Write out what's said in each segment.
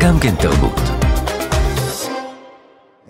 גם כן תרבות.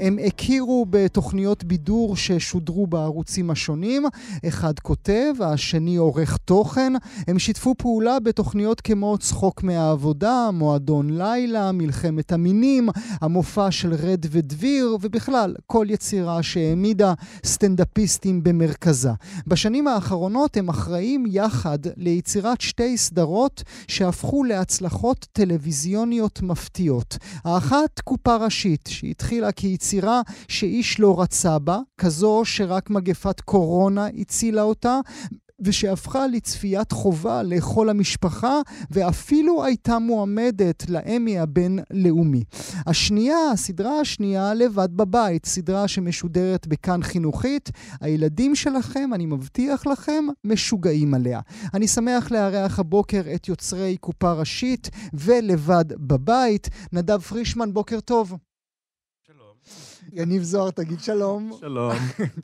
הם הכירו בתוכניות בידור ששודרו בערוצים השונים, אחד כותב, השני עורך תוכן, הם שיתפו פעולה בתוכניות כמו צחוק מהעבודה, מועדון לילה, מלחמת המינים, המופע של רד ודביר, ובכלל, כל יצירה שהעמידה סטנדאפיסטים במרכזה. בשנים האחרונות הם אחראים יחד ליצירת שתי סדרות שהפכו להצלחות טלוויזיוניות מפתיעות. האחת, קופה ראשית, שהתחילה כיצירה יצירה שאיש לא רצה בה, כזו שרק מגפת קורונה הצילה אותה, ושהפכה לצפיית חובה לכל המשפחה, ואפילו הייתה מועמדת לאמי הבינלאומי. השנייה, הסדרה השנייה, לבד בבית, סדרה שמשודרת בכאן חינוכית. הילדים שלכם, אני מבטיח לכם, משוגעים עליה. אני שמח לארח הבוקר את יוצרי קופה ראשית ולבד בבית. נדב פרישמן, בוקר טוב. יניב זוהר, תגיד שלום. שלום.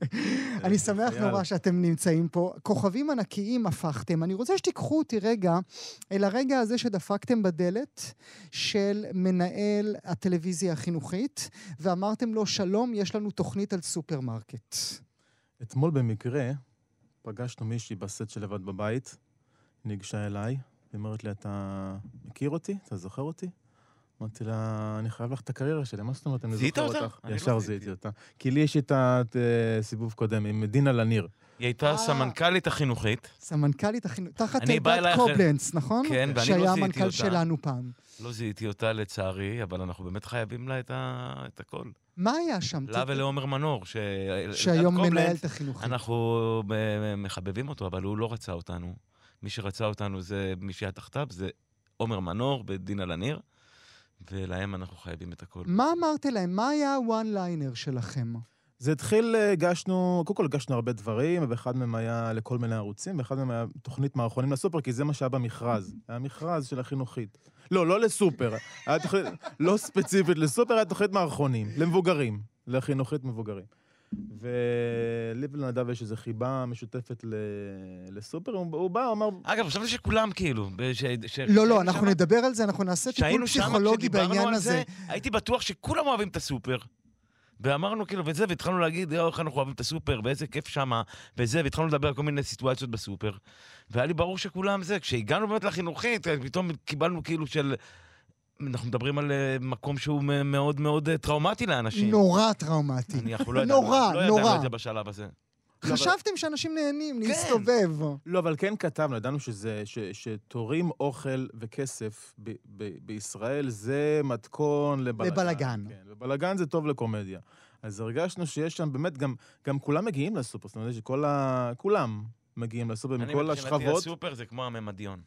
אני שמח נורא שאתם נמצאים פה. כוכבים ענקיים הפכתם. אני רוצה שתיקחו אותי רגע אל הרגע הזה שדפקתם בדלת של מנהל הטלוויזיה החינוכית, ואמרתם לו, שלום, יש לנו תוכנית על סופרמרקט. אתמול במקרה פגשנו מישהי בסט של לבד בבית, ניגשה אליי, ואומרת לי, אתה מכיר אותי? אתה זוכר אותי? אמרתי לה, אני חייב לך את הקריירה שלי, מה זאת אומרת, אני זוכר אותך? זיהית אותה? ישר לא זיהיתי אותה. כי לי יש את הסיבוב קודם, עם דינה לניר. היא הייתה אה. סמנכ"לית החינוכית. סמנכ"לית החינוך, תחת אלייך אחרי- קובלנץ, נכון? כן, ואני לא שהיה זיהיתי המנכ"ל אותה. שלנו פעם. לא זיהיתי אותה לצערי, אבל אנחנו באמת חייבים לה את, הכל. מה היה שם? לה ולעומר מנור, ש... שהיום אלדד מנהל את החינוכית. אנחנו מחבבים אותו, אבל הוא לא רצה אותנו. מי שרצה אותנו זה מי שהיה תחתיו, זה עומר מנור ודינה לניר, ולהם אנחנו חייבים את הכל. מה אמרתם להם? מה היה הוואן ליינר שלכם? זה התחיל, אה, הגשנו, קודם כל הגשנו הרבה דברים, ואחד מהם היה לכל מיני ערוצים, ואחד מהם היה תוכנית מערכונים לסופר, כי זה מה שהיה במכרז. היה מכרז של החינוכית. לא, לא לסופר. היה תוכנית, לא ספציפית לסופר, היה תוכנית מערכונים, למבוגרים, לחינוכית מבוגרים. ולי ולנדב יש איזו חיבה משותפת ל... לסופר, הוא, הוא בא, הוא אמר, אגב, חשבתי שכולם כאילו... ש... ש... לא, לא, אנחנו שמה- נדבר על זה, אנחנו נעשה טיפול פסיכולוגי בעניין הזה. זה, הייתי בטוח שכולם אוהבים את הסופר. ואמרנו כאילו, וזה, והתחלנו להגיד, "יואו, איך אנחנו אוהבים את הסופר, ואיזה כיף שמה, וזה, והתחלנו לדבר על כל מיני סיטואציות בסופר. והיה לי ברור שכולם זה. כשהגענו באמת לחינוכית, פתאום קיבלנו כאילו של... אנחנו מדברים על אה, מקום שהוא מאוד מאוד אה, טראומטי לאנשים. נורא טראומטי. אני- אנחנו לא ידענו, נורא, לא ידענו נורא. את זה בשלב הזה. חשבתם שאנשים נהנים כן. להסתובב. לא, אבל כן כתבנו, ידענו שזה, ש, שתורים אוכל וכסף ב, ב, בישראל זה מתכון לבלגן. לבלגן. כן, ובלגן זה טוב לקומדיה. אז הרגשנו שיש שם באמת, גם, גם כולם מגיעים לסופר, זאת אומרת שכל ה... כולם מגיעים לסופר אני מכל מבחינתי השכבות. הסופר זה כמו הממדיון.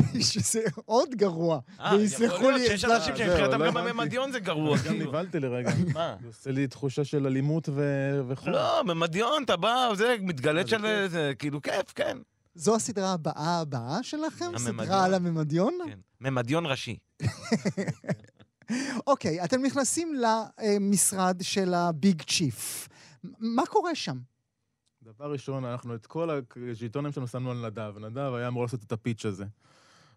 שזה עוד גרוע. אה, ויסלחו יכול לי, להיות שיש אנשים שמבחינתם לא גם הבנתי. הממדיון זה גרוע. גם כאילו. נבהלתי לרגע. מה? זה עושה לי תחושה של אלימות ו... וחום. לא, במדיון אתה בא, זה מתגלת של... כיף. זה כאילו כיף, כן. זו הסדרה הבאה הבאה שלכם? סדרה על הממדיון? כן. ממדיון ראשי. אוקיי, אתם נכנסים למשרד של הביג צ'יף. מה קורה שם? דבר ראשון, אנחנו את כל השלטונים שלנו שמנו על נדב. נדב היה אמור לעשות את הפיץ' הזה.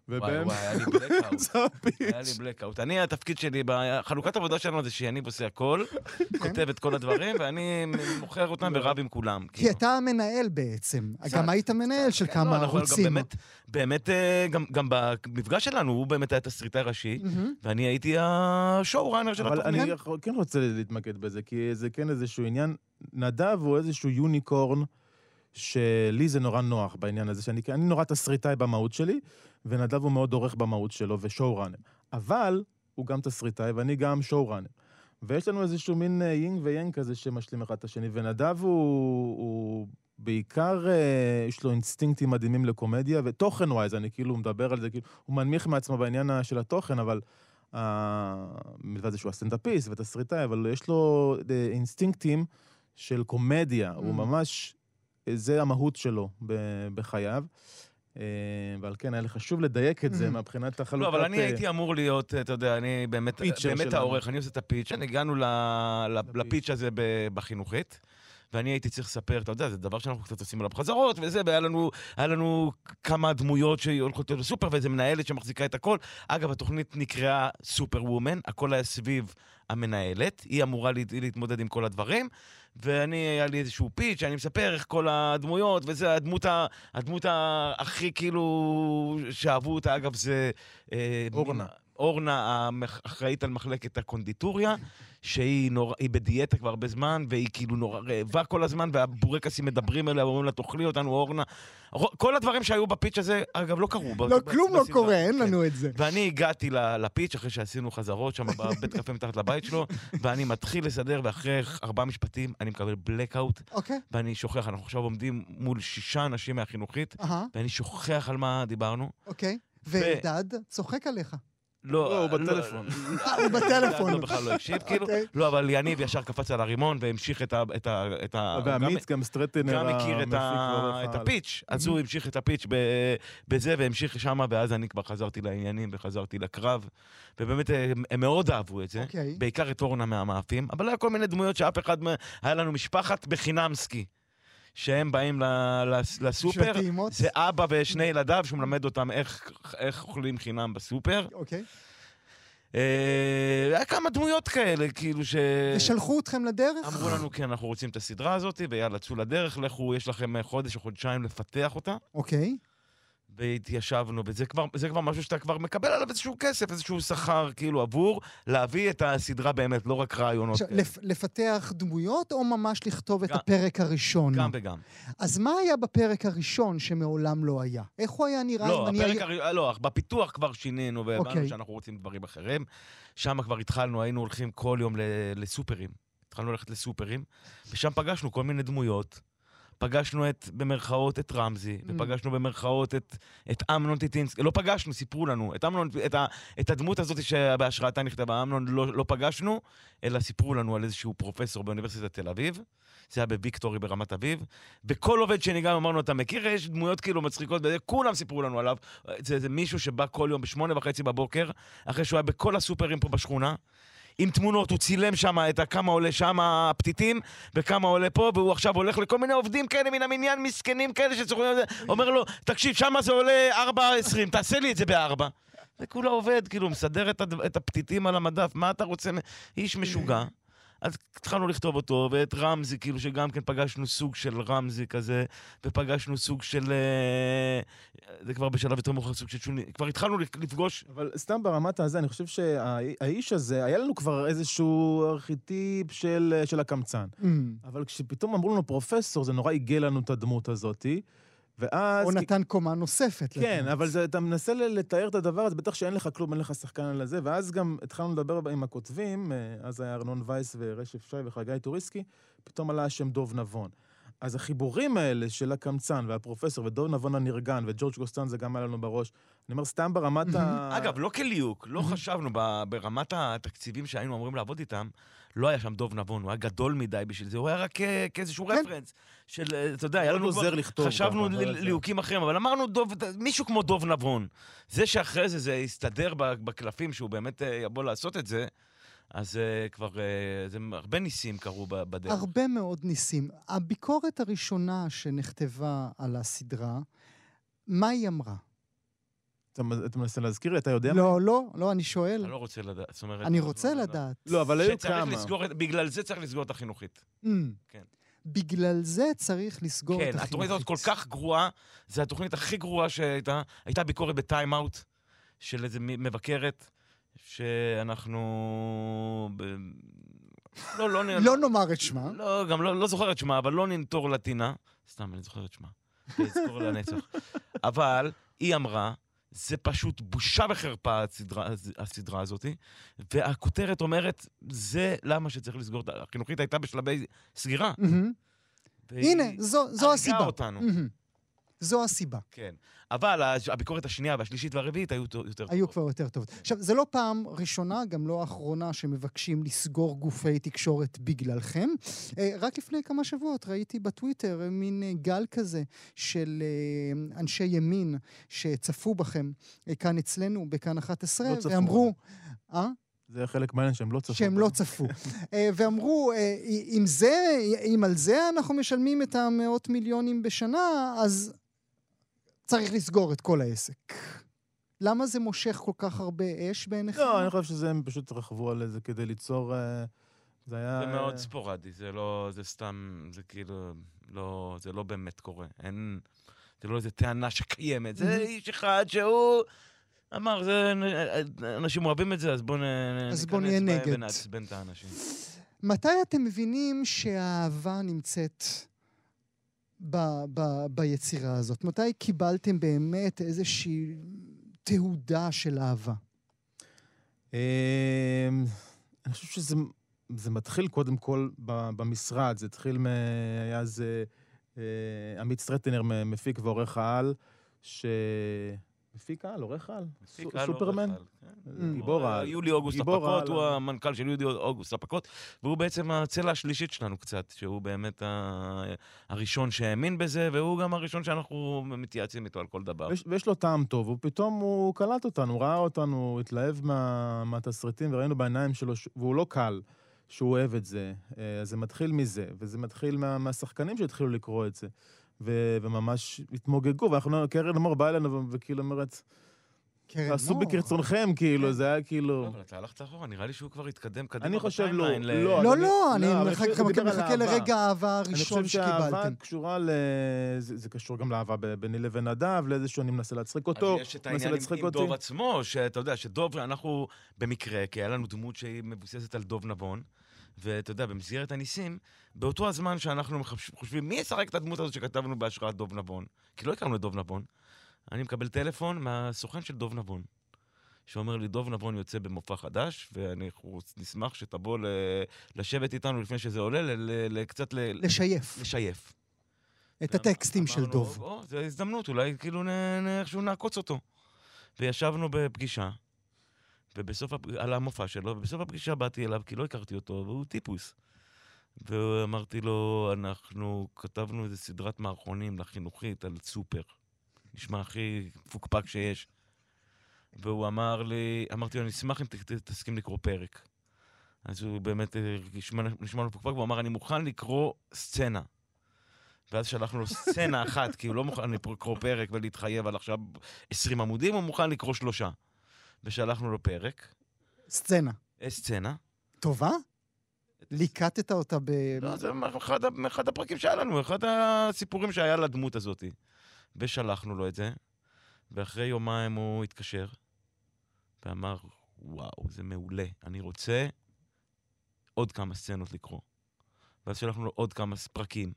וואי ובאמת, וואי, היה לי בלקאוט. זה הפיץ'. היה לי בלקאוט. אני, התפקיד שלי, חלוקת העבודה שלנו זה שיניב עושה הכל, כן. כותב את כל הדברים, ואני מוכר אותם ורב עם כולם. כי כאילו. אתה המנהל בעצם. גם היית מנהל של כמה לא, גם ערוצים. באמת, באמת, אה, גם- במפגש שלנו, הוא באמת היה תסריטאי ראשי. ואני הייתי השואו ראנר של אבל התוכנית. אני יכול- כן רוצה להתמקד בזה, כי זה כן איזשהו עניין. נדב הוא איזשהו יוניקורן, שלי זה נורא נוח בעניין הזה, שאני אני נורא תסריטאי במהות שלי, ונדב הוא מאוד עורך במהות שלו ושואו ראנר. אבל הוא גם תסריטאי ואני גם שואו ראנר. ויש לנו איזשהו מין אה, יינג ויאנג כזה שמשלים אחד את השני, ונדב הוא, הוא בעיקר, אה, יש לו אינסטינקטים מדהימים לקומדיה, ותוכן ווייז, אני כאילו מדבר על זה, כאילו, הוא מנמיך מעצמו בעניין של התוכן, אבל אה, מלבד זה שהוא הסטנדאפיסט ותסריטאי, אבל יש לו אינסטינקטים של קומדיה, הוא Mm. ממש, אה, זה המהות שלו בחייו. אה, ועל כן היה לי חשוב לדייק את זה Mhm. מבחינת החלוקת... לא, אבל אני אה, הייתי אמור להיות, אתה יודע, אני באמת, באמת. העורך, אני עושה את הפיץ', הגענו לפיץ' הזה בחינוכית, ואני הייתי צריך לספר, אתה יודע, זה דבר שאנחנו קצת עושים עליו חזרות וזה, והיה לנו, לנו כמה דמויות שהולכות להיות בסופר, ואיזה מנהלת שמחזיקה את הכל. אגב, התוכנית נקראה סופר וומן, הכל היה סביב המנהלת, היא אמורה להת, להתמודד עם כל הדברים, ואני, היה לי איזשהו פיץ', שאני מספר איך כל הדמויות, וזה הדמות, ה, הדמות ה, הכי כאילו שאהבו אותה, אגב, זה... אה, אורנה. אורנה האחראית על מחלקת הקונדיטוריה, שהיא נור... בדיאטה כבר הרבה זמן, והיא כאילו נורא רעבה כל הזמן, והבורקסים מדברים אליה, ואומרים לה, תאכלי אותנו, אורנה. כל הדברים שהיו בפיץ' הזה, אגב, לא קרו. לא, כלום לא קורה, אין כן. לנו את זה. ואני הגעתי לפיץ' אחרי שעשינו חזרות שם בבית קפה מתחת לבית שלו, ואני מתחיל לסדר, ואחרי ארבעה משפטים אני מקבל בלקאוט, אוקיי. ואני שוכח, אנחנו עכשיו עומדים מול שישה אנשים מהחינוכית, אהה, ואני שוכח על מה דיברנו. אוקיי. ואלדד צוחק עליך. לא, הוא בטלפון. הוא בטלפון. לא, בכלל לא הקשיב, כאילו. אוקיי. לא, אבל יניב ישר קפץ על הרימון והמשיך את ה... ועמית גם סטרטנר גם הכיר את, ה pitch, אז הוא המשיך את ה pitch. בזה והמשיך שמה, ואז אני כבר חזרתי לעניינים וחזרתי לקרב, ובאמת אה, הם, מאוד אהבו את זה, אוקיי. בעיקר את אורנה מהמאפים, אבל היה כל מיני דמויות שאף אחד, היה לנו משפחת בחינמסקי, שהם באים לסופר? זה אבא ושני ילדיו, שהוא מלמד אותם איך, איך אוכלים חינם בסופר. אוקיי. אה, היה כמה דמויות כאלה, כאילו ש... ושלחו אתכם לדרך? אמרו לנו, כן, אנחנו רוצים את הסדרה הזאת, ויאללה, צאו לדרך, לכו, יש לכם חודש או חודשיים לפתח אותה. אוקיי. והתיישבנו, וזה כבר, זה כבר משהו שאתה כבר מקבל עליו איזשהו כסף, איזשהו שכר, כאילו, עבור להביא את הסדרה באמת, לא רק רעיונות. עכשיו. לפ- לפתח דמויות או ממש לכתוב את גם- הפרק הראשון? גם וגם. אז מה היה בפרק הראשון שמעולם לא היה? איך הוא היה נראה לא. הפרק הראשון, לא, בפיתוח כבר שינינו, והבנו אוקיי. שאנחנו רוצים דברים אחרים. שם כבר התחלנו, היינו הולכים כל יום לסופרים. התחלנו ללכת לסופרים, ושם פגשנו כל מיני דמויות. פגשנו את, במרכאות, את רמזי, Mm. ופגשנו במרכאות את, את אמנון טיטינסקי, לא פגשנו, סיפרו לנו. את אמנון, את, ה, את הדמות הזאת שבהשראתה נכתבה אמנון, לא, לא פגשנו, אלא סיפרו לנו על איזשהו פרופסור באוניברסיטת תל אביב. זה היה בוויקטורי ברמת אביב. וכל עובד שניגע אמרנו, אתה מכיר? יש דמויות כאילו מצחיקות, וזה, כולם סיפרו לנו עליו. זה, זה מישהו שבא כל יום בשמונה וחצי בבוקר, אחרי שהוא היה בכל הסופרים פה בשכונה. עם תמונות, הוא צילם שם את כמה עולה שם הפתיתים וכמה עולה פה, והוא עכשיו הולך לכל מיני עובדים כאלה מן המניין, מסכנים כאלה שצריכים... אומר לו, תקשיב, שם זה עולה 4.20, תעשה לי את זה ב-4. זה כולה עובד, כאילו, מסדר את, הד- את הפתיתים על המדף, מה אתה רוצה? איש משוגע. אז התחלנו לכתוב אותו, ואת רמזי, כאילו שגם כן פגשנו סוג של רמזי כזה, ופגשנו סוג של... אה, זה כבר בשלב יותר מאוחר, סוג של שוני. כבר התחלנו לפגוש... אבל סתם ברמת הזה, אני חושב שהאיש הזה, היה לנו כבר איזשהו ארכיטיפ של, של הקמצן. Mm. אבל כשפתאום אמרו לנו פרופסור, זה נורא עיגל לנו את הדמות הזאתי. ואז... או נתן קומה נוספת. כן, לדמות. אבל זה, אתה מנסה לתאר את הדבר הזה, בטח שאין לך כלום, אין לך שחקן על הזה, ואז גם התחלנו לדבר עם הכותבים, אה, אז היה ארנון וייס ורשף שי וחגי טוריסקי, פתאום עלה השם דוב נבון. אז החיבורים האלה של הקמצן והפרופסור ודוב נבון הנרגן וג'ורג' גוסטן זה גם היה לנו בראש. אני אומר, סתם ברמת ה... אגב, לא כליהוק, לא חשבנו ב- ברמת התקציבים שהיינו אמורים לעבוד איתם, לא היה שם דוב נבון, הוא היה גדול מדי בשביל זה, הוא היה רק כ- כאיזשהו כן. רפרנס של, אה, אתה יודע, היה לנו עוזר כבר, לכתוב חשבנו ליהוקים אחרים, אבל אמרנו דוב, מישהו כמו דוב נבון. זה שאחרי זה זה יסתדר בקלפים, שהוא באמת אה, יבוא לעשות את זה, אז אה, כבר, אה, זה הרבה ניסים קרו בדרך. הרבה מאוד ניסים. הביקורת הראשונה שנכתבה על הסדרה, מה היא אמרה? אתה אתה מנסה להזכיר לי, אתה יודע מה? לא, לא, לא, אני שואל. אני לא רוצה לדעת, זאת אומרת... אני רוצה לדעת. לא, אבל היו כמה. לסגור, את- בגלל זה צריך לסגור את החינוכית. Mm. כן. בגלל זה צריך לסגור את כן, החינוכית. התוכנית הזאת כל כך גרועה, זו התוכנית הכי גרועה שהייתה. הייתה ביקורת בטיים-אאוט של איזה מבקרת, שאנחנו... ב... לא, לא, נ- לא נאמר את שמה. לא, גם לא, לא זוכר את שמה, אבל לא ננטור לטינה. סתם, אני זוכר את שמה. אזכור לנצח. אבל היא אמרה, זה פשוט בושה וחרפה הסדרה, הסדרה הזאת, והכותרת אומרת, זה למה שצריך לסגור את. החינוכית הייתה בשלבי סגירה. והיא הנה, זו, זו הרגה הסיבה. אותנו. מהמם. זו הסיבה. כן. אבל הביקורת השנייה והשלישית והרביעית היו יותר היו טובות. כבר יותר טובות. עכשיו, זה לא פעם ראשונה, גם לא האחרונה, שמבקשים לסגור גופי תקשורת בגללכם. אה, רק לפני כמה שבועות ראיתי בטוויטר מין אה, גל כזה של אה, אנשי ימין שצפו בכם כאן אצלנו, בכאן 11, לא. ואמרו... אה? זה חלק מהעניין שהם לא צפו. שהם לא צפו. ואמרו, אם זה, אם על זה אנחנו משלמים את המאות מיליונים בשנה, אז צריך לסגור את כל העסק. למה זה מושך כל כך הרבה אש בעיניכם? לא, אני חושב שזה, הם פשוט רכבו על זה כדי ליצור... אה, זה היה... זה מאוד ספורדי, זה לא, זה סתם, זה כאילו, לא, זה לא באמת קורה. אין, זה לא איזה טענה שקיימת, זה איש אחד שהוא אמר, זה, אנשים אוהבים את זה, אז בואו אז בוא נהיה נגד. ונעצבן את האנשים. מתי אתם מבינים שהאהבה נמצאת ב, ב, ביצירה הזאת? מתי קיבלתם באמת איזושהי תהודה של אהבה? אמ, אני חושב שזה זה מתחיל קודם כל במשרד, זה התחיל מ... היה איזה אה, עמית סטרטנר, מפיק ועורך העל, ש... מפיק העל, עורך העל? סופרמן? כן. גיבור העל. יולי אוגוסט הפקות, הוא המנכ"ל של יולי אוגוסט הפקות, והוא בעצם הצלע השלישית שלנו קצת, שהוא באמת הראשון שהאמין בזה, והוא גם הראשון שאנחנו מתייעצים איתו על כל דבר. ויש לו טעם טוב, ופתאום הוא קלט אותנו, הוא ראה אותנו, התלהב מהתסריטים, וראינו בעיניים שלו, והוא לא קל. שהוא אוהב את זה. אה, אז זה מתחיל מזה, וזה מתחיל מה, מהשחקנים שהתחילו לקרוא את זה. ו, וממש התמוגגו, ואנחנו, קרן אמור באה אלינו וכאילו אומרת, תעשו בכרצונכם, כאילו, כן. זה היה כאילו... לא, אבל אתה הלכת אחורה, נראה לי שהוא כבר התקדם קדימה אני חושב לא. לא, לא, לא, אני מחכה לרגע האהבה הראשון שקיבלתם. אני חושב שהאהבה קשורה ל... זה קשור גם לאהבה ביני לבין נדב, לאיזשהו אני מנסה להצחיק אותו, מנסה להצחיק אותי. יש את העניין עם דוב עצמו, שאתה יודע, שדוב, אנחנו במקרה, כי היה לנו דמות שהיא מבוססת על דוב נבון. ואתה יודע, במסגרת הניסים, באותו הזמן שאנחנו חושבים, מי ישחק את הדמות הזאת שכתבנו בהשראת דוב נבון? כי לא הכרנו את דוב נבון. אני מקבל טלפון מהסוכן של דוב נבון, שאומר לי, דוב נבון יוצא במופע חדש, ואני נשמח שתבוא לשבת איתנו לפני שזה עולה, קצת ל... לשייף. לשייף. את הטקסטים של דוב. או, זו הזדמנות, אולי כאילו איכשהו נעקוץ אותו. וישבנו בפגישה, ובסוף, הפ... על המופע שלו, ובסוף הפגישה באתי אליו, כי לא הכרתי אותו, והוא טיפוס. ואמרתי לו, אנחנו כתבנו איזה סדרת מערכונים לחינוכית על סופר. נשמע הכי מפוקפק שיש. והוא אמר לי, אמרתי לו, אני אשמח אם תסכים לקרוא פרק. אז הוא באמת נשמע, נשמע לו מפוקפק, והוא אמר, אני מוכן לקרוא סצנה. ואז שלחנו לו סצנה אחת, כי הוא לא מוכן לקרוא פרק ולהתחייב על עכשיו 20 עמודים, הוא מוכן לקרוא שלושה. ושלחנו לו פרק. סצנה. אה, סצנה. טובה? ליקטת אותה ב... לא, זה אחד, אחד הפרקים שהיה לנו, אחד הסיפורים שהיה לדמות הזאת. ושלחנו לו את זה, ואחרי יומיים הוא התקשר, ואמר, וואו, זה מעולה, אני רוצה עוד כמה סצנות לקרוא. ואז שלחנו לו עוד כמה פרקים.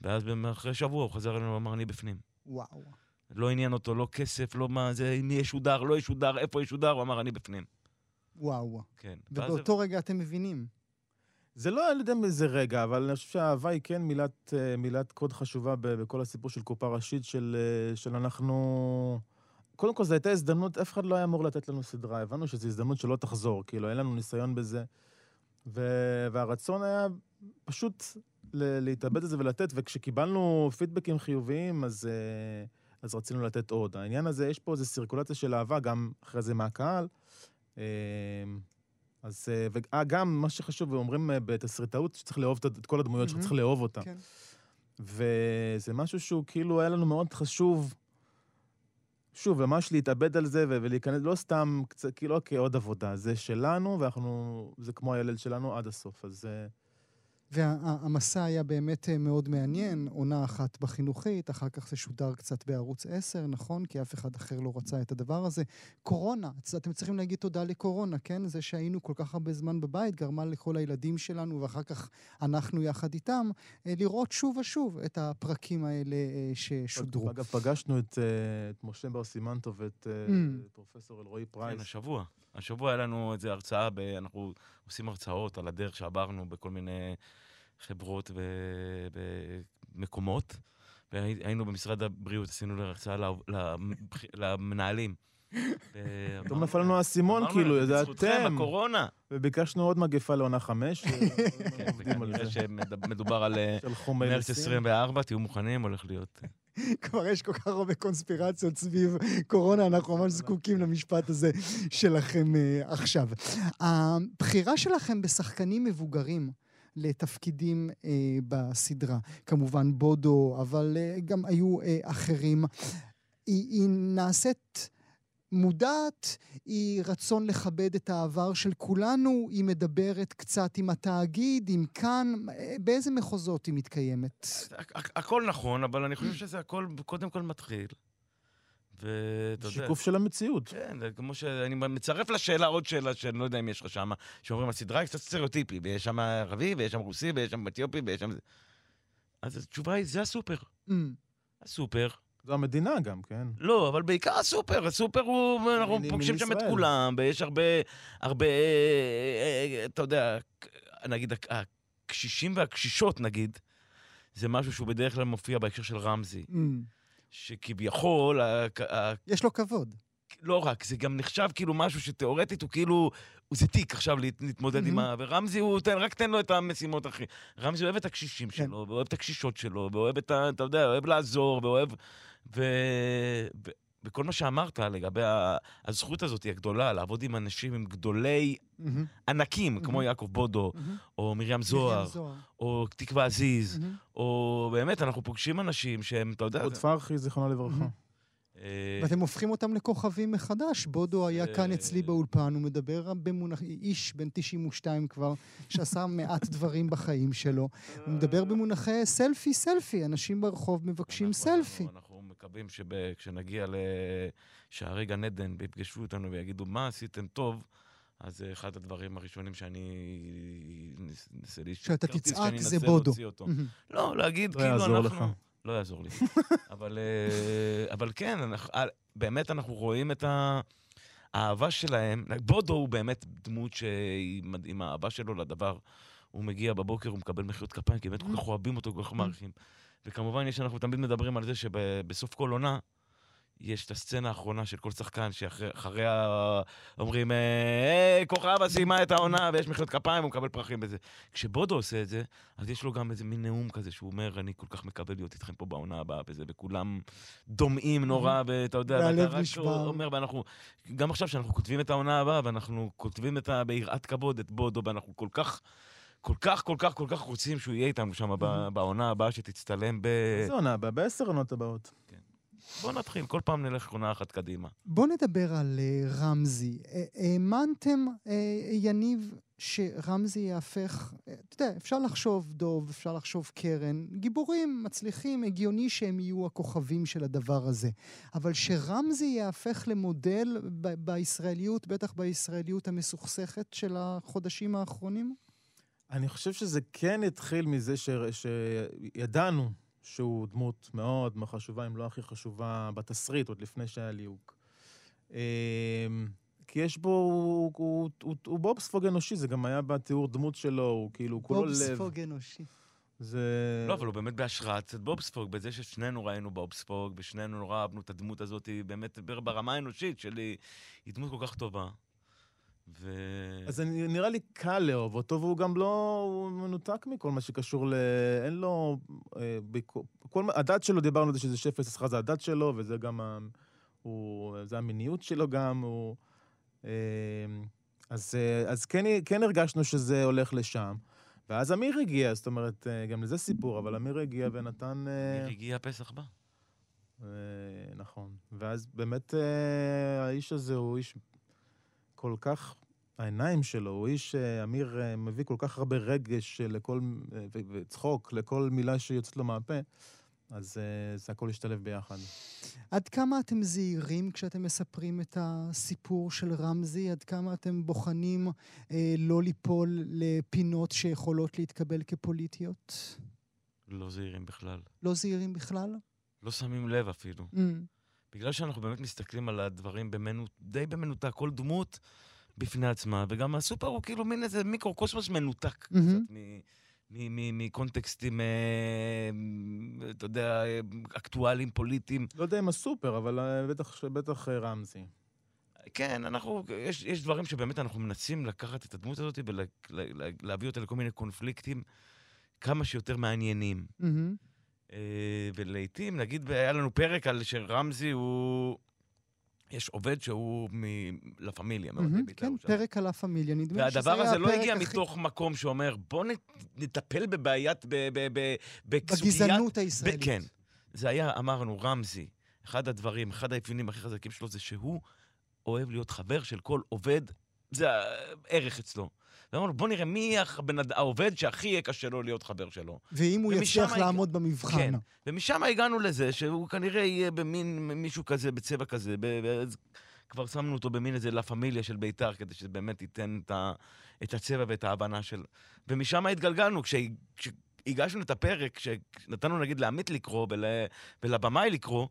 ואז אחרי שבוע הוא חזר אלינו ואמר, אני בפנים. וואו. לא עניין אותו, לא כסף, לא מה זה, אם ישודר, לא ישודר, איפה ישודר, הוא אמר, אני בפנים. וואו. כן. ובאותו זה... רגע אתם מבינים. זה לא, אני יודע מאיזה רגע, אבל אני חושב שהאהבה היא כן מילת, אה, מילת קוד חשובה בכל הסיפור של קופה ראשית, של, אה, של אנחנו... קודם כל, זו הייתה הזדמנות, אף אחד לא היה אמור לתת לנו סדרה. הבנו שזו הזדמנות שלא תחזור, כאילו, אין לנו ניסיון בזה. ו... והרצון היה פשוט להתאבד את זה ולתת, וכשקיבלנו פידבקים חיוביים, אז... Uh, אז רצינו לתת עוד. העניין הזה, יש פה איזו סירקולציה של אהבה, גם אחרי זה מהקהל. אמ, אז, וגם, אה, מה שחשוב, אומרים אה, בתסריטאות שצריך לאהוב את כל הדמויות, שצריך לאהוב אותן. כן. וזה משהו שהוא כאילו היה לנו מאוד חשוב, שוב, ממש להתאבד על זה ולהיכנס, לא סתם, כאילו, לא כעוד עבודה, זה שלנו, ואנחנו, זה כמו הילד שלנו עד הסוף, אז... והמסע היה באמת אה, מאוד מעניין, עונה אחת בחינוכית, אחר כך זה שודר קצת בערוץ 10, נכון? כי אף אחד אחר לא רצה את הדבר הזה. קורונה, אתם צריכים להגיד תודה לקורונה, כן? זה שהיינו כל כך הרבה זמן בבית גרמה לכל הילדים שלנו, ואחר כך אנחנו יחד איתם, אה, לראות שוב ושוב את הפרקים האלה אה, ששודרו. אגב, פגשנו את, את משה בר סימנטוב ואת mm. פרופסור אלרועי פרייס. כן, השבוע. השבוע היה לנו איזו הרצאה, ב... אנחנו עושים הרצאות על הדרך שעברנו בכל מיני חברות ומקומות, והיינו במשרד הבריאות, עשינו הרצאה למנהלים. פתאום נפל לנו האסימון, כאילו, זה אתם. הקורונה. וביקשנו עוד מגפה לעונה חמש. כן, כנראה שמדובר על אה, מרץ 24, תהיו מוכנים, הולך להיות... כבר יש כל כך הרבה קונספירציות סביב קורונה, אנחנו ממש זקוקים למשפט הזה שלכם עכשיו. הבחירה שלכם בשחקנים מבוגרים לתפקידים uh, בסדרה, כמובן בודו, אבל uh, גם היו uh, אחרים, היא, היא נעשית... מודעת, היא רצון לכבד את העבר של כולנו, היא מדברת קצת עם התאגיד, עם כאן, באיזה מחוזות היא מתקיימת? הכל נכון, אבל אני חושב שזה הכל קודם כל מתחיל. ואתה יודע... שיקוף של המציאות. כן, זה כמו שאני מצרף לשאלה עוד שאלה שאני לא יודע אם יש לך שם, שאומרים, הסדרה היא קצת סטריאוטיפי, ויש שם ערבי, ויש שם רוסי, ויש שם אתיופי, ויש שם... אז התשובה היא, זה הסופר. Mm. הסופר. זו המדינה גם, כן. לא, אבל בעיקר הסופר. הסופר הוא, אנחנו פוגשים שם את כולם, ויש הרבה, הרבה, אה, אה, אתה יודע, נגיד, הקשישים והקשישות, נגיד, זה משהו שהוא בדרך כלל מופיע בהקשר של רמזי. Mm. שכביכול... יש לו כבוד. לא רק, זה גם נחשב כאילו משהו שתאורטית הוא כאילו, זה תיק עכשיו להתמודד mm-hmm. עם ה... ורמזי הוא, תן, רק תן לו את המשימות הכי... רמזי אוהב את הקשישים כן. שלו, ואוהב את הקשישות שלו, ואוהב את ה... אתה יודע, אוהב לעזור, ואוהב... ו... ו... וכל מה שאמרת לגבי הזכות הזאת היא הגדולה, לעבוד עם אנשים, עם גדולי mm-hmm. ענקים, mm-hmm. כמו יעקב בודו, mm-hmm. או מרים זוהר, או תקווה עזיז, mm-hmm. או באמת, אנחנו פוגשים אנשים שהם, אתה יודע... עוד פרחי, זיכרונו לברכה. אה, ואתם הופכים אותם לכוכבים מחדש. בודו היה כאן אצלי באולפן, הוא מדבר במונח... איש בן 92 כבר, שעשה מעט דברים בחיים שלו. הוא מדבר במונחי סלפי, סלפי. אנשים ברחוב מבקשים סלפי. מקווים שכשנגיע לשערי גן עדן ויפגשו אותנו ויגידו, מה עשיתם טוב? אז זה אחד הדברים הראשונים שאני אנסה להשתתף. שאתה תצעק זה בודו. לא, להגיד לא כאילו אנחנו... לא יעזור לי. אבל, אה, אבל כן, אנחנו, אה, באמת אנחנו רואים את האהבה שלהם. בודו הוא באמת דמות שהיא מדהימה, האהבה שלו לדבר. הוא מגיע בבוקר, הוא מקבל מחיאות כפיים, כי באמת כל כך אוהבים אותו, כל כך מעריכים. וכמובן, יש, אנחנו תמיד מדברים על זה שבסוף כל עונה, יש את הסצנה האחרונה של כל שחקן, שאחריה אומרים, היי, כוכבה סיימה את העונה, ויש מחיאות כפיים, הוא מקבל פרחים בזה. כשבודו עושה את זה, אז יש לו גם איזה מין נאום כזה, שהוא אומר, אני כל כך מקווה להיות איתכם פה בעונה הבאה וזה, וכולם דומעים נורא, ואתה יודע, והלב נשבר. אומר, ואנחנו, גם עכשיו, כשאנחנו כותבים את העונה הבאה, ואנחנו כותבים את ה... ביראת כבוד את בודו, ואנחנו כל כך... כל כך, כל כך, כל כך רוצים שהוא יהיה איתנו שם בעונה הבאה שתצטלם ב... איזה עונה הבאה? בעשר עונות הבאות. כן. בוא נתחיל, כל פעם נלך עונה אחת קדימה. בוא נדבר על uh, רמזי. אה, האמנתם, uh, uh, יניב, שרמזי יהפך, אתה יודע, אפשר לחשוב דוב, אפשר לחשוב קרן, גיבורים מצליחים, הגיוני שהם יהיו הכוכבים של הדבר הזה. אבל שרמזי יהפך למודל ב- בישראליות, בטח בישראליות המסוכסכת של החודשים האחרונים? אני חושב שזה כן התחיל מזה ש... שידענו שהוא דמות מאוד מאוד חשובה, אם לא הכי חשובה, בתסריט, עוד לפני שהיה ליהוק. אמ, כי יש בו, הוא, הוא, הוא, הוא בובספוג אנושי, זה גם היה בתיאור דמות שלו, הוא כאילו כולו לב. בובספוג אנושי. זה... לא, אבל הוא באמת בהשראת בובספוג, בזה ששנינו ראינו בובספוג, ושנינו נורא אהבנו את הדמות הזאת, באמת ברמה האנושית שלי, היא דמות כל כך טובה. ו... אז אני, נראה לי קל לאהוב אותו, והוא גם לא... הוא מנותק מכל מה שקשור ל... אין לו... אה, בכל, כל, הדת שלו, דיברנו על זה שזה שפל שכר, זה הדת שלו, וזה גם... ה, הוא, זה המיניות שלו גם, הוא... אה, אז, אה, אז כן, כן הרגשנו שזה הולך לשם. ואז אמיר הגיע, זאת אומרת, אה, גם לזה סיפור, אבל אמיר הגיע ונתן... אה, אמיר הגיע פסח בא. נכון. ואז באמת האיש הזה הוא איש כל כך, העיניים שלו, הוא איש, אה, אמיר אה, מביא כל כך הרבה רגש לכל, אה, וצחוק לכל מילה שיוצאת לו מהפה, אז זה הכל השתלב ביחד. עד כמה אתם זהירים כשאתם מספרים את הסיפור של רמזי? עד כמה אתם בוחנים אה, לא ליפול לפינות שיכולות להתקבל כפוליטיות? לא זהירים בכלל. לא זהירים בכלל? לא שמים לב אפילו. Mm. בגלל שאנחנו באמת מסתכלים על הדברים במנו, די במנותק, כל דמות בפני עצמה, וגם הסופר הוא כאילו מין איזה מיקרו-קוסמוס מנותק mm-hmm. קצת מקונטקסטים, אה, אתה יודע, אקטואליים, פוליטיים. לא יודע אם הסופר, אבל אה, בטח, בטח אה, רמזי. כן, אנחנו, יש, יש דברים שבאמת אנחנו מנסים לקחת את הדמות הזאת ולהביא אותה לכל מיני קונפליקטים כמה שיותר מעניינים. Mm-hmm. אה, ולעיתים, נגיד, היה לנו פרק על שרמזי הוא... יש עובד שהוא מ- לה פמיליה, מאוד ביט כן, לירושלים. פרק על לה פמיליה, נדמה לי שזה והדבר היה הזה לא הפרק הגיע הכי- מתוך מקום שאומר, בוא נטפל בבעיית, ב- ב- ב- בסוגיית... בגזענות ב- הישראלית. כן. זה היה, אמרנו, רמזי, אחד הדברים, אחד האפיונים הכי חזקים שלו זה שהוא אוהב להיות חבר של כל עובד, זה הערך אצלו. ואמרנו, בוא נראה מי העובד שהכי יהיה קשה לו להיות חבר שלו. ואם הוא יצליח הגיע- לעמוד במבחן. כן. ומשם הגענו לזה שהוא כנראה יהיה במין מישהו כזה, בצבע כזה. ב- ב- כבר שמנו אותו במין איזה לה פמיליה של בית"ר, כדי שזה באמת ייתן את, ה, את הצבע ואת ההבנה של... ומשם התגלגלנו, כשהג- כשהגשנו את הפרק, כשנתנו נגיד לעמית לקרוא ול, ולבמאי לקרוא,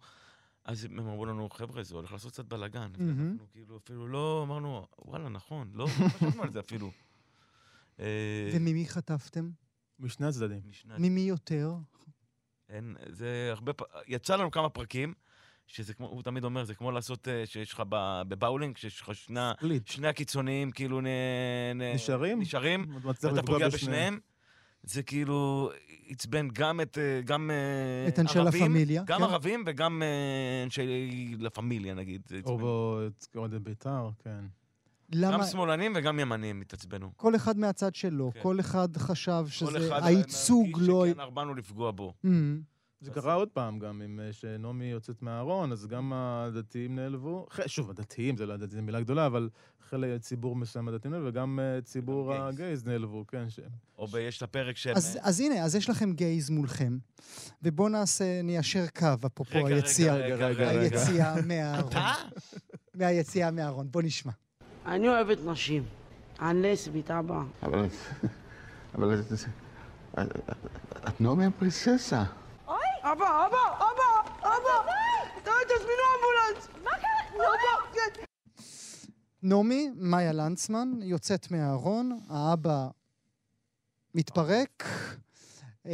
אז הם אמרו לנו, חבר'ה, זה הולך לעשות קצת בלאגן. מהמם. ואנחנו כאילו אפילו לא אמרנו, וואלה, נכון, לא לא חשבנו על זה אפילו. אה, וממי חטפתם? משני הצדדים. ממי יותר? אין, זה הרבה פ... יצא לנו כמה פרקים, שזה כמו, הוא תמיד אומר, זה כמו לעשות, אה, שיש לך בבאולינג, שיש לך שני. שני הקיצוניים כאילו נ... נ... נשארים? נשארים, ואתה פוגע בשניהם. בשניהם. זה כאילו עצבן גם את, אה, גם את אנשי לה פמיליה, גם כן. ערבים וגם אנשי לה פמיליה, נגיד. או אוהדי בית"ר, כן. למה? גם שמאלנים וגם ימנים התעצבנו. כל אחד מהצד שלו, כן. כל אחד חשב כל שזה, אחד הייצוג לא... שכן באנו לפגוע בו. אמ, זה קרה עוד פעם גם, עם אה, שנעמי יוצאת מהארון, אז גם הדתיים נעלבו. שוב, הדתיים, זה לא הדתיים, זו מילה גדולה, אבל חלק, ציבור מסוים הדתיים נעלבו, וגם אה, ציבור. הגייז נעלבו, כן. ש- או ב- יש את הפרק שהם... אז, אז הנה, אז יש לכם גייז מולכם, ובואו נעשה, ניישר קו, אפרופו רגע, רגע, היציאה, רגע, רגע, רגע. היציאה מהארון. אתה? מהיציאה מהארון, בוא נשמע. אני אוהבת נשים. אני לסבית, אבא. אבל את... אבל את... את- נעמי הפרינססה. אבא, אבא, אבא, אבא! די, תזמינו אמבולנס! מה קרה? אבא, כן. נעמי, מאיה לנצמן, יוצאת מהארון, האבא מתפרק, אה,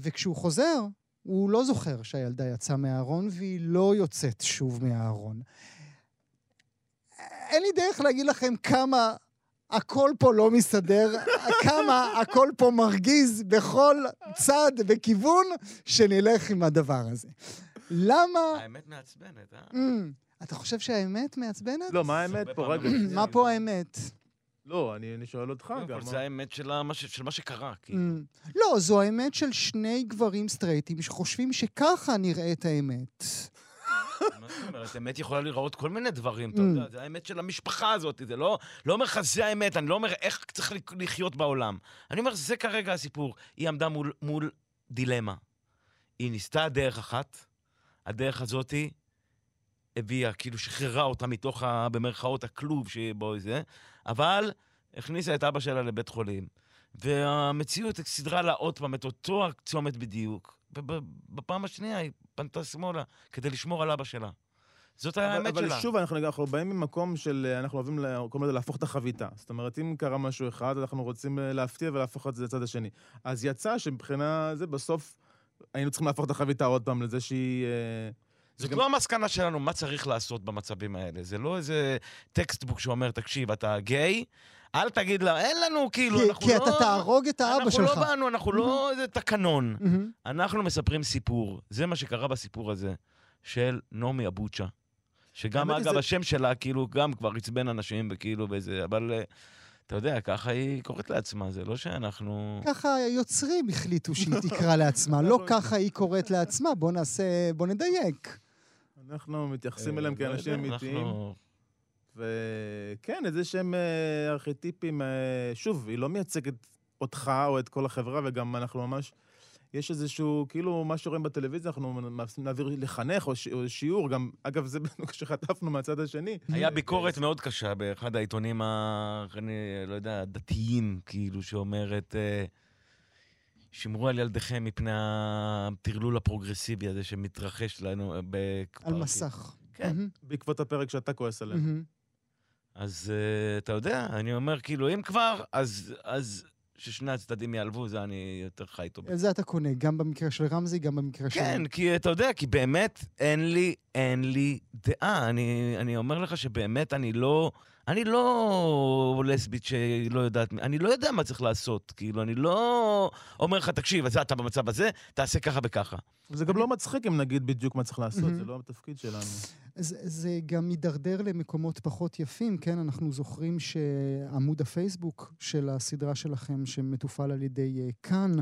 וכשהוא חוזר, הוא לא זוכר שהילדה יצאה מהארון, והיא לא יוצאת שוב מהארון. אין לי דרך להגיד לכם כמה הכל פה לא מסתדר, כמה הכל פה מרגיז בכל צד וכיוון שנלך עם הדבר הזה. למה... האמת מעצבנת, אה? אמ, אתה חושב שהאמת מעצבנת? לא, מה האמת פה? רגע. מה פה האמת? לא, אני אני שואל אותך קודם גם. מה- זה האמת של ה- מה ש- של מה שקרה, כאילו. אמ, לא, זו האמת של שני גברים סטרייטים שחושבים שככה נראית האמת. מה זאת אומרת? האמת יכולה להיראות כל מיני דברים, אתה Mm. יודע, זה האמת של המשפחה הזאת, זה לא לא אומר לך זה האמת, אני לא אומר איך צריך לחיות בעולם. אני אומר, זה כרגע הסיפור. היא עמדה מול- מול דילמה. היא ניסתה דרך אחת, הדרך הזאתי הביאה, כאילו שחררה אותה מתוך, ה, במרכאות, הכלוב שבו זה, אבל הכניסה את אבא שלה לבית חולים. והמציאות סידרה לה עוד פעם את אותו הצומת בדיוק. ובפעם השנייה היא פנתה שמאלה כדי לשמור על אבא שלה. זאת אבל, האמת אבל שלה. שוב, אנחנו, אנחנו באים ממקום של, אה, אנחנו אוהבים קוראים לזה להפוך את החביתה. זאת אומרת, אם קרה משהו אחד, אנחנו רוצים אה, להפתיע ולהפוך את זה לצד השני. אז יצא שמבחינה זה, בסוף היינו צריכים להפוך את החביתה עוד פעם לזה שהיא... אה, זאת גם- לא המסקנה שלנו, מה צריך לעשות במצבים האלה. זה לא איזה טקסטבוק שאומר, תקשיב, אתה גיי, אל תגיד לה, אין לנו, כאילו, כי- אנחנו כי לא... אתה תהרוג את האבא אנחנו שלך. לא באנו, אנחנו לא איזה תקנון. אנחנו מספרים סיפור. זה מה שקרה בסיפור הזה, של נעמי אבוצ'ה. שגם, אגב, זה- השם שלה, כאילו, גם כבר עצבן אנשים, וכאילו, וזה, אבל... אה, אתה יודע, ככה היא קוראת לעצמה, זה לא שאנחנו... ככה היוצרים החליטו שהיא תקרא לעצמה, לא ככה היא קוראת לעצמה, בוא נעשה, בוא נדייק. אנחנו מתייחסים אה, אליהם לא כאנשים אמיתיים. וכן, איזה שהם אה, ארכיטיפים, אה, שוב, היא לא מייצגת אותך או את כל החברה, וגם אנחנו ממש... יש איזשהו, כאילו, מה שרואים בטלוויזיה, אנחנו מנסים להעביר לחנך או, ש, או שיעור, גם, אגב, זה בדיוק שחטפנו מהצד השני. היה ביקורת מאוד קשה באחד העיתונים, ה... אני לא יודע, הדתיים, כאילו, שאומרת, אה, שמרו על ילדיכם מפני הטרלול הפרוגרסיבי הזה שמתרחש לנו אה, על. מסך. כן. בעקבות הפרק שאתה כועס עליהם. אז uh, אתה יודע, אני אומר, כאילו, אם כבר, אז, אז ששני הצדדים ייעלבו, זה אני יותר חי איתו. את זה אתה קונה, גם במקרה של רמזי, גם במקרה של... כן, כי אתה יודע, כי באמת אין לי, אין לי דעה. אני, אני אומר לך שבאמת אני לא... אני לא לסבית שלא יודעת, אני לא יודע מה צריך לעשות. כאילו, אני לא אומר לך, תקשיב, אז אתה במצב הזה, תעשה ככה וככה. זה גם לא מצחיק אם נגיד בדיוק מה צריך לעשות. זה לא התפקיד שלנו. זה, זה גם מידרדר למקומות פחות יפים, כן? אנחנו זוכרים שעמוד הפייסבוק של הסדרה שלכם, שמתופעל על ידי אה, כאן,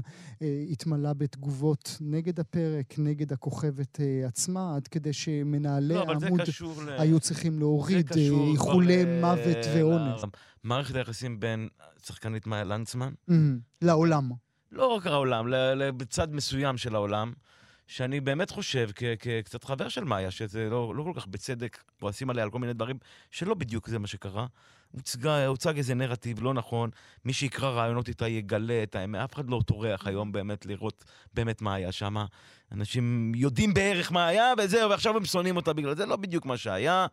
אה, התמלא בתגובות נגד הפרק, נגד הכוכבת אה, עצמה, עד כדי שמנהלי לא, העמוד קשור ל... היו צריכים להוריד קשור אה, איחולי ל- מוות ואונס. מערכת היחסים בין שחקנית מאיה לנצמן, מהמם. לעולם. לא רק העולם, ל- ל- בצד מסוים של העולם, שאני באמת חושב, כקצת חבר של מאיה, שזה לא, לא כל כך בצדק, כועסים עליה על כל מיני דברים, שלא בדיוק זה מה שקרה. הוצגה, הוצג איזה נרטיב לא נכון, מי שיקרא רעיונות איתה יגלה את האמת, אף אחד לא טורח היום באמת לראות באמת מה היה שם. אנשים יודעים בערך מה היה, וזהו, ועכשיו הם שונאים אותה בגלל זה, לא בדיוק מה שהיה.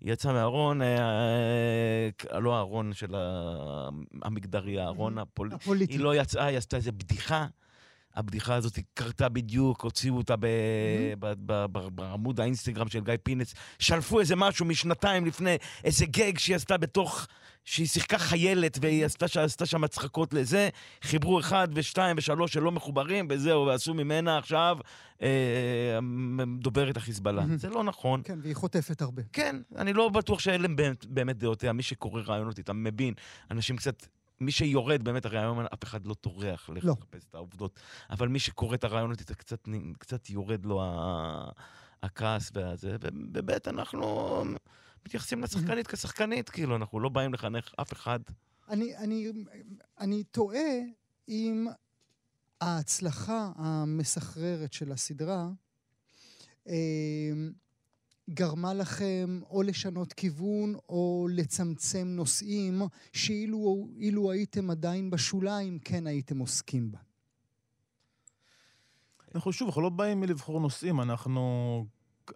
היא יצאה מהארון, אה, אה, לא הארון של המגדרי, הארון הפוליטי. הפוליטי. היא לא יצאה, היא עשתה איזה בדיחה. הבדיחה הזאת קרתה בדיוק, הוציאו אותה ב- ב- ב- ב- בעמוד האינסטגרם של גיא פינס, שלפו איזה משהו משנתיים לפני, איזה גג שהיא עשתה בתוך, שהיא שיחקה חיילת והיא עשתה, עשתה שם הצחקות לזה, חיברו אחד ושתיים ושלוש שלא מחוברים, וזהו, ועשו ממנה עכשיו אה, דוברת החיזבאללה. זה לא נכון. כן, והיא חוטפת הרבה. כן, אני לא בטוח שאלה באמת, באמת דעותיה. מי שקורא רעיונות איתם מבין, אנשים קצת... מי שיורד, באמת, הרי היום אף אחד לא טורח לא. לחפש את העובדות, אבל מי שקורא את הרעיונות קצת, קצת יורד לו הכעס והזה, ובאמת אנחנו מתייחסים לשחקנית כשחקנית, כאילו, אנחנו לא באים לחנך אף אחד. אני, אני, אני תוהה אם ההצלחה המסחררת של הסדרה אה, גרמה לכם או לשנות כיוון או לצמצם נושאים שאילו אילו הייתם עדיין בשוליים, כן הייתם עוסקים בה. אנחנו שוב, אנחנו לא באים מלבחור נושאים, אנחנו,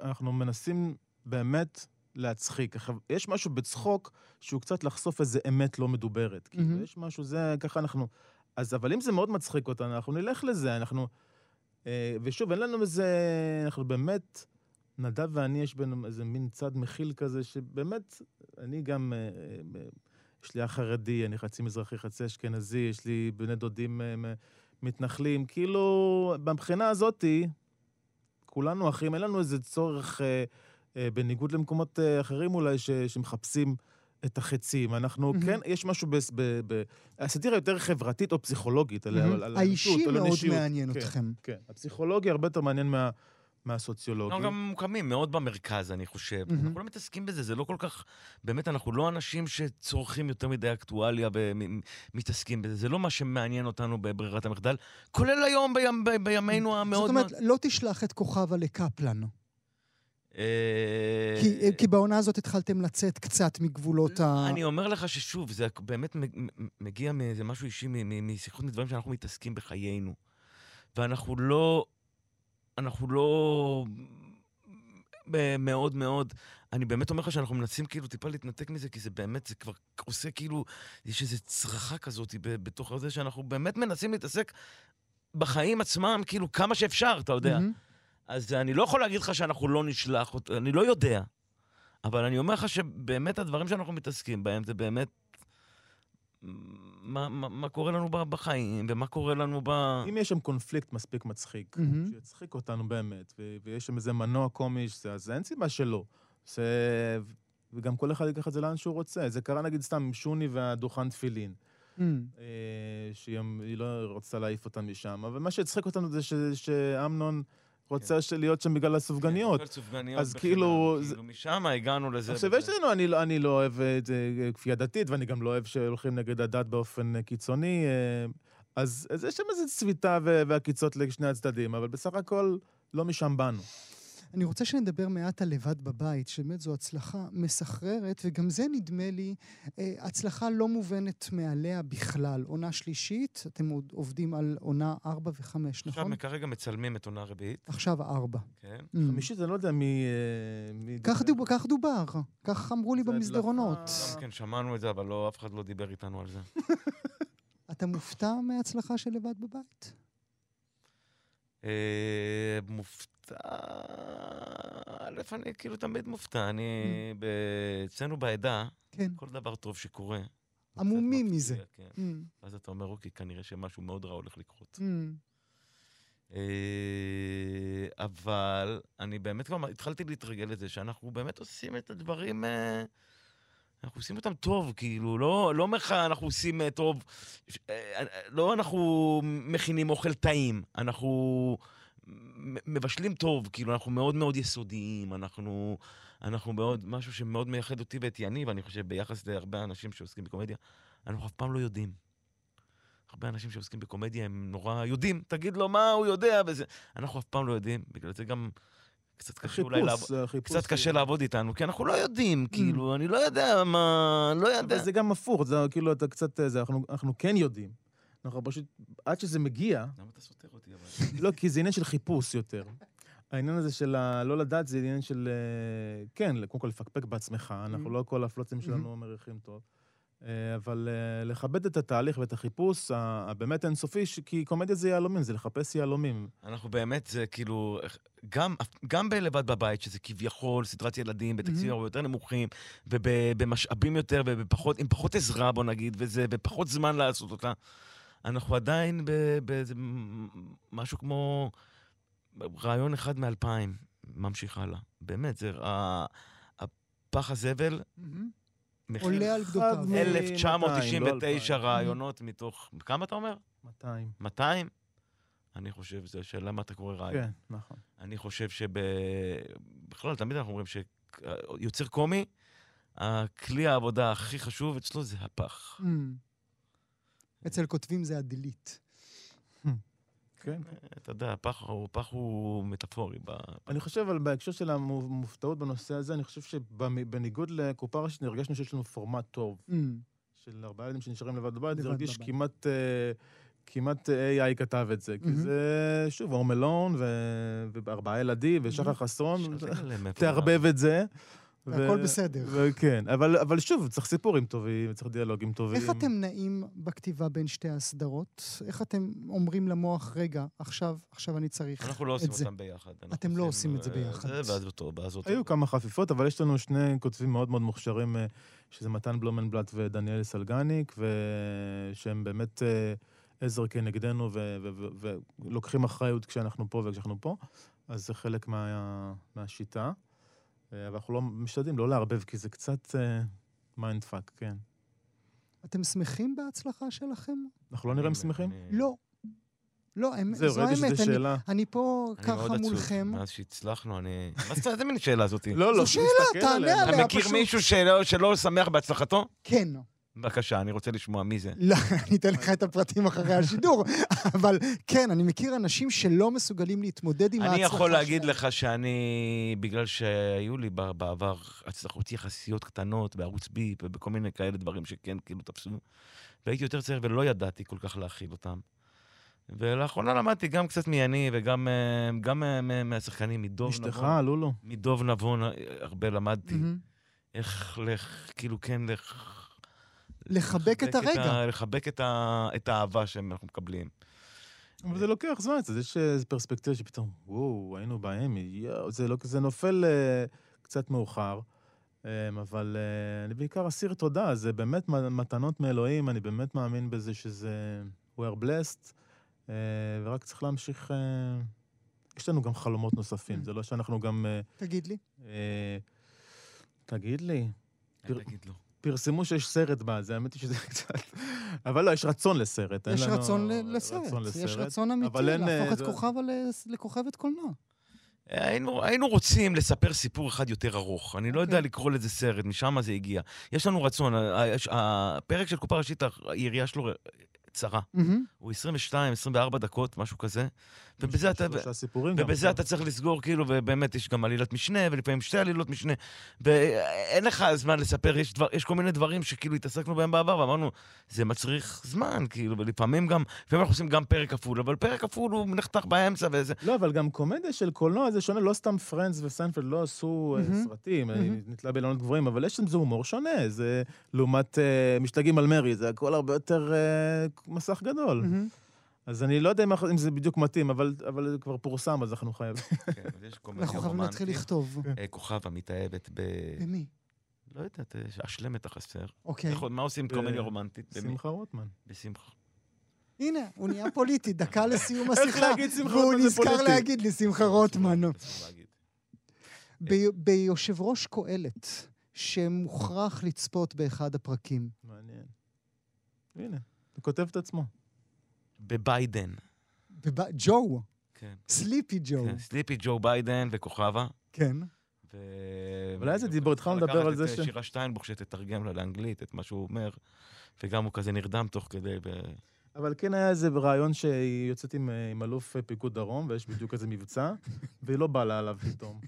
אנחנו מנסים באמת להצחיק. יש משהו בצחוק שהוא קצת לחשוף איזה אמת לא מדוברת. כאילו, מהמם. יש משהו, זה, ככה אנחנו... אז, אבל אם זה מאוד מצחיק אותנו, אנחנו נלך לזה, אנחנו... אה, ושוב, אין לנו איזה... אנחנו באמת... נדב ואני, יש בינינו איזה מין צד מכיל כזה, שבאמת, אני גם... אה, אה, יש לי אח חרדי, אני חצי מזרחי, חצי אשכנזי, יש לי בני דודים אה, מתנחלים. כאילו, מבחינה הזאתי, כולנו אחים, אין לנו איזה צורך, אה, אה, בניגוד למקומות אה, אחרים אולי, ש, שמחפשים את החצים. אנחנו. כן, יש משהו ב... ב, ב הסאטירה יותר חברתית או פסיכולוגית, על, על, על האישי האנושות, על מאוד האנושיות. מעניין כן, אתכם. כן, הפסיכולוגיה הרבה יותר מעניין מה, מהסוציולוגי. אנחנו גם ממוקמים מאוד במרכז, אני חושב. מהמם. אנחנו לא מתעסקים בזה, זה לא כל כך... באמת, אנחנו לא אנשים שצורכים יותר מדי אקטואליה ומתעסקים בזה. זה לא מה שמעניין אותנו בברירת המחדל, כולל היום, בימ, ב- בימינו זאת המאוד... אומרת, לא תשלח את כוכבה לקפלן. אה, כי, כי בעונה הזאת התחלתם לצאת קצת מגבולות ה... אני אומר לך ששוב, זה באמת מגיע מאיזה משהו אישי, משיחות מדברים שאנחנו מתעסקים בחיינו. ואנחנו לא... אנחנו לא... מאוד מאוד... אני באמת אומר לך שאנחנו מנסים כאילו טיפה להתנתק מזה, כי זה באמת, זה כבר עושה כאילו... יש איזו צרחה כזאת בתוך זה, שאנחנו באמת מנסים להתעסק בחיים עצמם, כאילו, כמה שאפשר, אתה יודע. מהמם. אז אני לא יכול להגיד לך שאנחנו לא נשלח אני לא יודע. אבל אני אומר לך שבאמת הדברים שאנחנו מתעסקים בהם זה באמת... מה, מה, מה קורה לנו בחיים, ומה קורה לנו ב... אם יש שם קונפליקט מספיק מצחיק, מהמם. שיצחיק אותנו באמת, ו- ויש שם איזה מנוע קומי, שזה- אז אין סיבה שלא. זה... וגם כל אחד ייקח את זה לאן שהוא רוצה. זה קרה נגיד סתם עם שוני והדוכן תפילין, מהמם. אה, שהיא היא לא רצתה להעיף אותם משם, אבל מה שהצחיק אותנו זה ש- שאמנון רוצה ש- להיות שם בגלל הסופגניות. כן, סופגניות אז בחינם, כאילו, כאילו משם הגענו לזה. עכשיו. יש לנו, אני, לא- אני לא אוהב את זה כפייה דתית, ואני גם לא אוהב שהולכים נגד הדת באופן אה, קיצוני. אה, אז, אז יש שם איזו צביטה ועקיצות לשני הצדדים, אבל בסך הכל לא משם באנו. אני רוצה שנדבר מעט על לבד בבית, שבאמת זו הצלחה מסחררת, וגם זה נדמה לי אה, הצלחה לא מובנת מעליה בכלל. עונה שלישית, אתם עוד עובדים על עונה ארבע וחמש, עכשיו נכון? כרגע מצלמים את עונה רביעית, עכשיו ארבע. כן? Mm. חמישית, אני לא יודע מי... אה, מי כך. דובר, כך דובר, כך אמרו לי במסדרונות. גם כן, שמענו את זה, אבל לא, אף אחד לא דיבר איתנו על זה. אתה מופתע מההצלחה של לבד בבית? אה, מופתע... א', אני כאילו תמיד מופתע. אני, ב- אצלנו בעדה, כן. כל דבר טוב שקורה... עמומים מזה. כן. Mm, אז אתה אומר, אוקיי, כנראה שמשהו מאוד רע הולך לקרות. mm. אה, אבל אני באמת כבר התחלתי להתרגל לזה שאנחנו באמת עושים את הדברים, אה, אנחנו עושים אותם טוב, כאילו, לא לא אומר לך אנחנו עושים אה, טוב, אה, אה, לא אנחנו מכינים אוכל טעים, אנחנו מבשלים טוב, כאילו, אנחנו מאוד מאוד יסודיים, אנחנו, אנחנו מאוד, משהו שמאוד מייחד אותי ואת יניב, אני חושב, ביחס להרבה אנשים שעוסקים בקומדיה, אנחנו אף פעם לא יודעים. הרבה אנשים שעוסקים בקומדיה הם נורא יודעים, תגיד לו מה הוא יודע וזה. אנחנו אף פעם לא יודעים, בגלל זה גם קצת קשה אולי לעבוד. קצת קשה. לעבוד איתנו, כי אנחנו לא יודעים, כאילו, אני לא יודע מה... לא יודע. זה גם הפוך, זה כאילו, אתה קצת... זה, אנחנו, אנחנו כן יודעים. אנחנו פשוט, עד שזה מגיע, למה אתה סותר אותי אבל? לא, כי זה עניין של חיפוש יותר. העניין הזה של ה- לא לדעת זה עניין של, אה, כן, קודם כל לפקפק בעצמך, אנחנו Mhm. לא כל הפלוצים שלנו מריחים טוב. אה, אבל אה, לכבד את התהליך ואת החיפוש הבאמת אינסופי, כי קומדיה זה יהלומים, זה לחפש יהלומים. אנחנו באמת, זה כאילו, גם, גם בלבד בבית, שזה כביכול סדרת ילדים בתקציבים Mhm. הרבה יותר נמוכים, ובמשאבים יותר, ובפחות, עם פחות עזרה, בוא נגיד, וזה, ופחות זמן לעשות אותה, אנחנו עדיין באיזה משהו כמו רעיון אחד מאלפיים ממשיך הלאה. באמת, זה... הפח הזבל, מהמם. מחיר עולה על גדותיו. אחד מ- 1999 לא רעיונות מתוך... כמה אתה אומר? 200. 200? אני חושב, זו שאלה מה אתה קורא רעיון. כן, נכון. אני חושב שב... בכלל, תמיד אנחנו אומרים שיוצר קומי, הכלי העבודה הכי חשוב אצלו זה הפח. Mm. אצל כותבים זה הדילית. כן. אתה יודע, הפח הוא, הפח הוא מטאפורי. ב... אני חושב, אבל בהקשר של המופתעות בנושא הזה, אני חושב שבניגוד לקופה ראשית, הרגשנו שיש לנו פורמט טוב. Mm. של ארבעה ילדים שנשארים לבד בבית, זה הרגיש. כמעט, אה, כמעט AI כתב את זה. כי מהמם. זה, שוב, הום אלון, וארבעה ילדים, ושחר מהמם. חסון, תערבב את זה. והכל בסדר. וכן, אבל, אבל שוב, צריך סיפורים טובים, צריך דיאלוגים טובים. איך אתם נעים בכתיבה בין שתי הסדרות? איך אתם אומרים למוח, רגע, עכשיו, עכשיו אני צריך אנחנו לא עושים את זה? אותם ביחד. אתם לא עושים את זה אה, ביחד. זה, ואז אותו, ואז אותו. היו כמה חפיפות, אבל יש לנו שני כותבים מאוד מאוד מוכשרים, אה, שזה מתן בלומנבלט ודניאל סלגניק, ושהם באמת אה, עזר כנגדנו ולוקחים אחריות כשאנחנו פה וכשאנחנו פה, אז זה חלק מה- מהשיטה. אה, אבל אנחנו לא משתדלים לא לערבב, כי זה קצת mind fuck, כן. אתם שמחים בהצלחה שלכם? אנחנו לא נראים שמחים? אני- לא. לא, האמת- זהו, זו האמת. אני- שאלה. אני פה אני ככה. מולכם. מאז שהצלחנו, אני... מה אומרת, איזה מין שאלה זאתי? לא, לא, זו שאלה, תסתכל תענה. עליה. אתה מכיר מישהו שלא- שלא שמח בהצלחתו? כן. בבקשה, אני רוצה לשמוע מי זה. לא, אני אתן לך את הפרטים אחרי השידור, אבל כן, אני מכיר אנשים שלא מסוגלים להתמודד עם ההצלחה אני יכול להגיד שלהם. לך שאני, בגלל שהיו לי בעבר הצלחות יחסיות קטנות בערוץ ביפ ובכל מיני כאלה דברים שכן כאילו תפסו, והייתי יותר צעיר ולא ידעתי כל כך להכיל אותם. ולאחרונה למדתי גם קצת מיני וגם אה, גם אה, מה- מהשחקנים, מדוב אשתך, נבון. לולו. מדוב נבון אה, הרבה למדתי. איך, לך, כאילו כן, לך... לחבק את הרגע. ה- לחבק את, ה, את האהבה שאנחנו מקבלים. אבל זה לוקח זמן, אז יש איזו פרספקטיבה שפתאום, וואו, היינו באמי, יואו, זה, לא, זה נופל אה, קצת מאוחר. אה, אבל אה, אני בעיקר אסיר תודה, זה באמת מ- מתנות מאלוהים, אני באמת מאמין בזה שזה... We are blessed, אה, ורק צריך להמשיך... אה, יש לנו גם חלומות נוספים. זה לא שאנחנו גם... אה, תגיד לי. אה, תגיד לי, תגיד לו. פרסמו שיש סרט בה, זה האמת היא שזה קצת... אבל לא, יש רצון לסרט. יש לנו- רצון ל- לסרט. יש רצון אמיתי להפוך אה, את זה- כוכבה ל- לכוכבת קולנוע. היינו, היינו רוצים לספר סיפור אחד יותר ארוך. אני לא יודע אוקיי. לקרוא לזה סרט, משם זה הגיע. יש לנו רצון, הפרק של קופה ראשית, היריעה שלו צרה. מהמם. הוא 22-24 דקות, משהו כזה. ובזה אתה... ובזה אתה צריך לסגור, כאילו, ובאמת יש גם עלילת משנה, ולפעמים שתי עלילות משנה, ואין לך זמן לספר, יש, דבר, יש כל מיני דברים שכאילו התעסקנו בהם בעבר, ואמרנו, זה מצריך זמן, כאילו, ולפעמים גם, לפעמים אנחנו עושים גם פרק כפול, אבל פרק כפול הוא נחתך באמצע וזה. לא, אבל גם קומדיה של קולנוע זה שונה, לא סתם פרנדס וסיינפלד לא עשו אה. סרטים, מהמם. נתלה באילנות גבוהים, אבל יש שם זה הומור שונה, זה לעומת אה, משתגעים על מרי, זה הכל הרבה יותר אה, מסך גדול. אז אני לא יודע אם אם זה בדיוק מתאים, אבל אבל זה כבר פורסם, אז אנחנו חייבים. כן, אז יש קומדיה אנחנו חייבים להתחיל. לכתוב. אה, כוכבה מתאהבת ב... במי? לא יודעת, אה, אשלם את החסר. אוקיי. מה עושים ב- קומדיה רומנטית? שמחה רוטמן. בשמחה. הנה, הוא נהיה פוליטי, דקה לסיום איך השיחה. להגיד שמחה והוא רוטמן זה נזכר פוליטי? להגיד לי שמחה רוטמן. אסור להגיד. ב- ביושב ראש קהלת, שמוכרח לצפות באחד הפרקים. מעניין. הנה, כותב את עצמו. בביידן. בב- ג'ו, כן. סליפי ג'ו. כן, סליפי ג'ו ביידן וכוכבה. כן. ו... אבל היה איזה דיבור, התחלנו לדבר על זה אה, ש- שירה שטיינבוך שתתרגם לה לאנגלית את מה שהוא אומר, וגם הוא כזה נרדם תוך כדי. ו... אבל כן היה איזה רעיון שהיא יוצאת עם, אה, עם אלוף אה, פיקוד דרום, ויש בדיוק איזה מבצע, והיא לא באה לה עליו פתאום.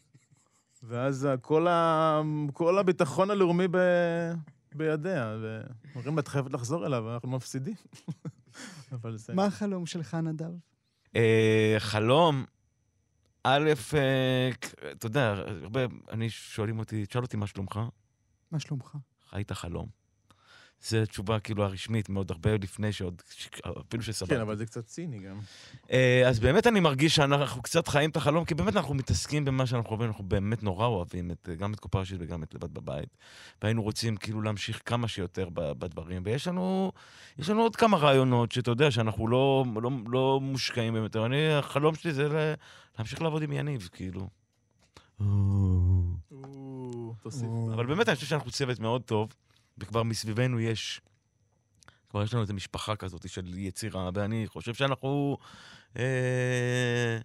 ואז כל, ה... כל הביטחון הלאומי ב... בידיה, ואומרים לה, את חייבת לחזור אליו, ואנחנו מפסידים. אבל זה... מה החלום שלך, נדב? אה, חלום, א', אה, אתה יודע, הרבה, אני שואלים אותי, תשאל אותי מה שלומך, מה שלומך? חיית חלום. זו תשובה כאילו הרשמית מאוד, הרבה לפני שעוד, ש- אפילו שסבבה. כן, אבל זה קצת ציני גם. אה, אז באמת אני מרגיש שאנחנו קצת חיים את החלום, כי באמת אנחנו מתעסקים במה שאנחנו אוהבים, אנחנו באמת נורא אוהבים את, גם את קופה ראשית וגם את לבד בבית. והיינו רוצים כאילו להמשיך כמה שיותר בדברים. ויש לנו, יש לנו עוד כמה רעיונות שאתה יודע שאנחנו לא, לא, לא מושקעים בהם יותר. אני, החלום שלי זה להמשיך לעבוד עם יניב, כאילו. אבל באמת אני חושב שאנחנו צוות מאוד טוב, וכבר מסביבנו יש, כבר יש לנו איזו משפחה כזאת של יצירה, ואני חושב שאנחנו, אה,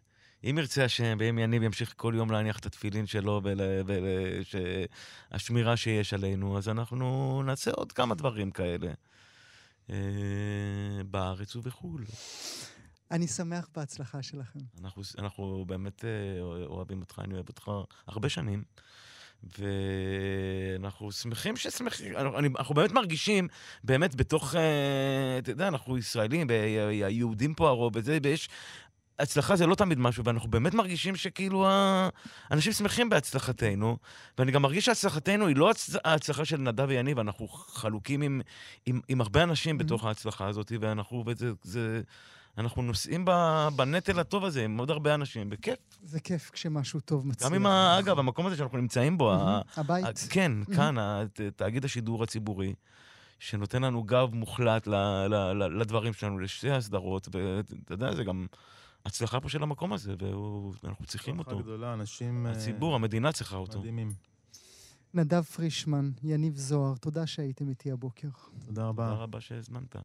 אם ירצה השם, ואם יניב ימשיך כל יום להניח את התפילין שלו, והשמירה שיש עלינו, אז אנחנו נעשה עוד כמה דברים כאלה. אה, בארץ ובחו"ל. אני שמח בהצלחה שלכם. אנחנו, אנחנו באמת אה, אוהבים אותך, אני אוהב אותך הרבה שנים. ואנחנו שמחים ששמחים, אני- אנחנו באמת מרגישים, באמת בתוך, אה, אתה יודע, אנחנו ישראלים, והיהודים פה הרוב, וזה, ויש... הצלחה זה לא תמיד משהו, ואנחנו באמת מרגישים שכאילו אנשים שמחים בהצלחתנו, ואני גם מרגיש שהצלחתנו היא לא הצ- ההצלחה של נדב ויניב, אנחנו חלוקים עם, עם, עם הרבה אנשים בתוך ההצלחה הזאת, ואנחנו, וזה, זה, אנחנו נושאים ב- בנטל הטוב הזה עם עוד הרבה אנשים, בכיף. זה כיף כשמשהו טוב מצליח. גם עם, ה- אגב, המקום הזה שאנחנו נמצאים בו. הבית. כן, כאן, תאגיד השידור הציבורי, שנותן לנו גב מוחלט לדברים שלנו, לשתי הסדרות, ואתה יודע, זה גם הצלחה פה של המקום הזה, ואנחנו צריכים אותו. גדולה, אנשים... אה, הציבור, המדינה צריכה אותו. מדהימים. נדב פרישמן, יניב זוהר, תודה שהייתם איתי הבוקר. תודה רבה. תודה רבה שהזמנת.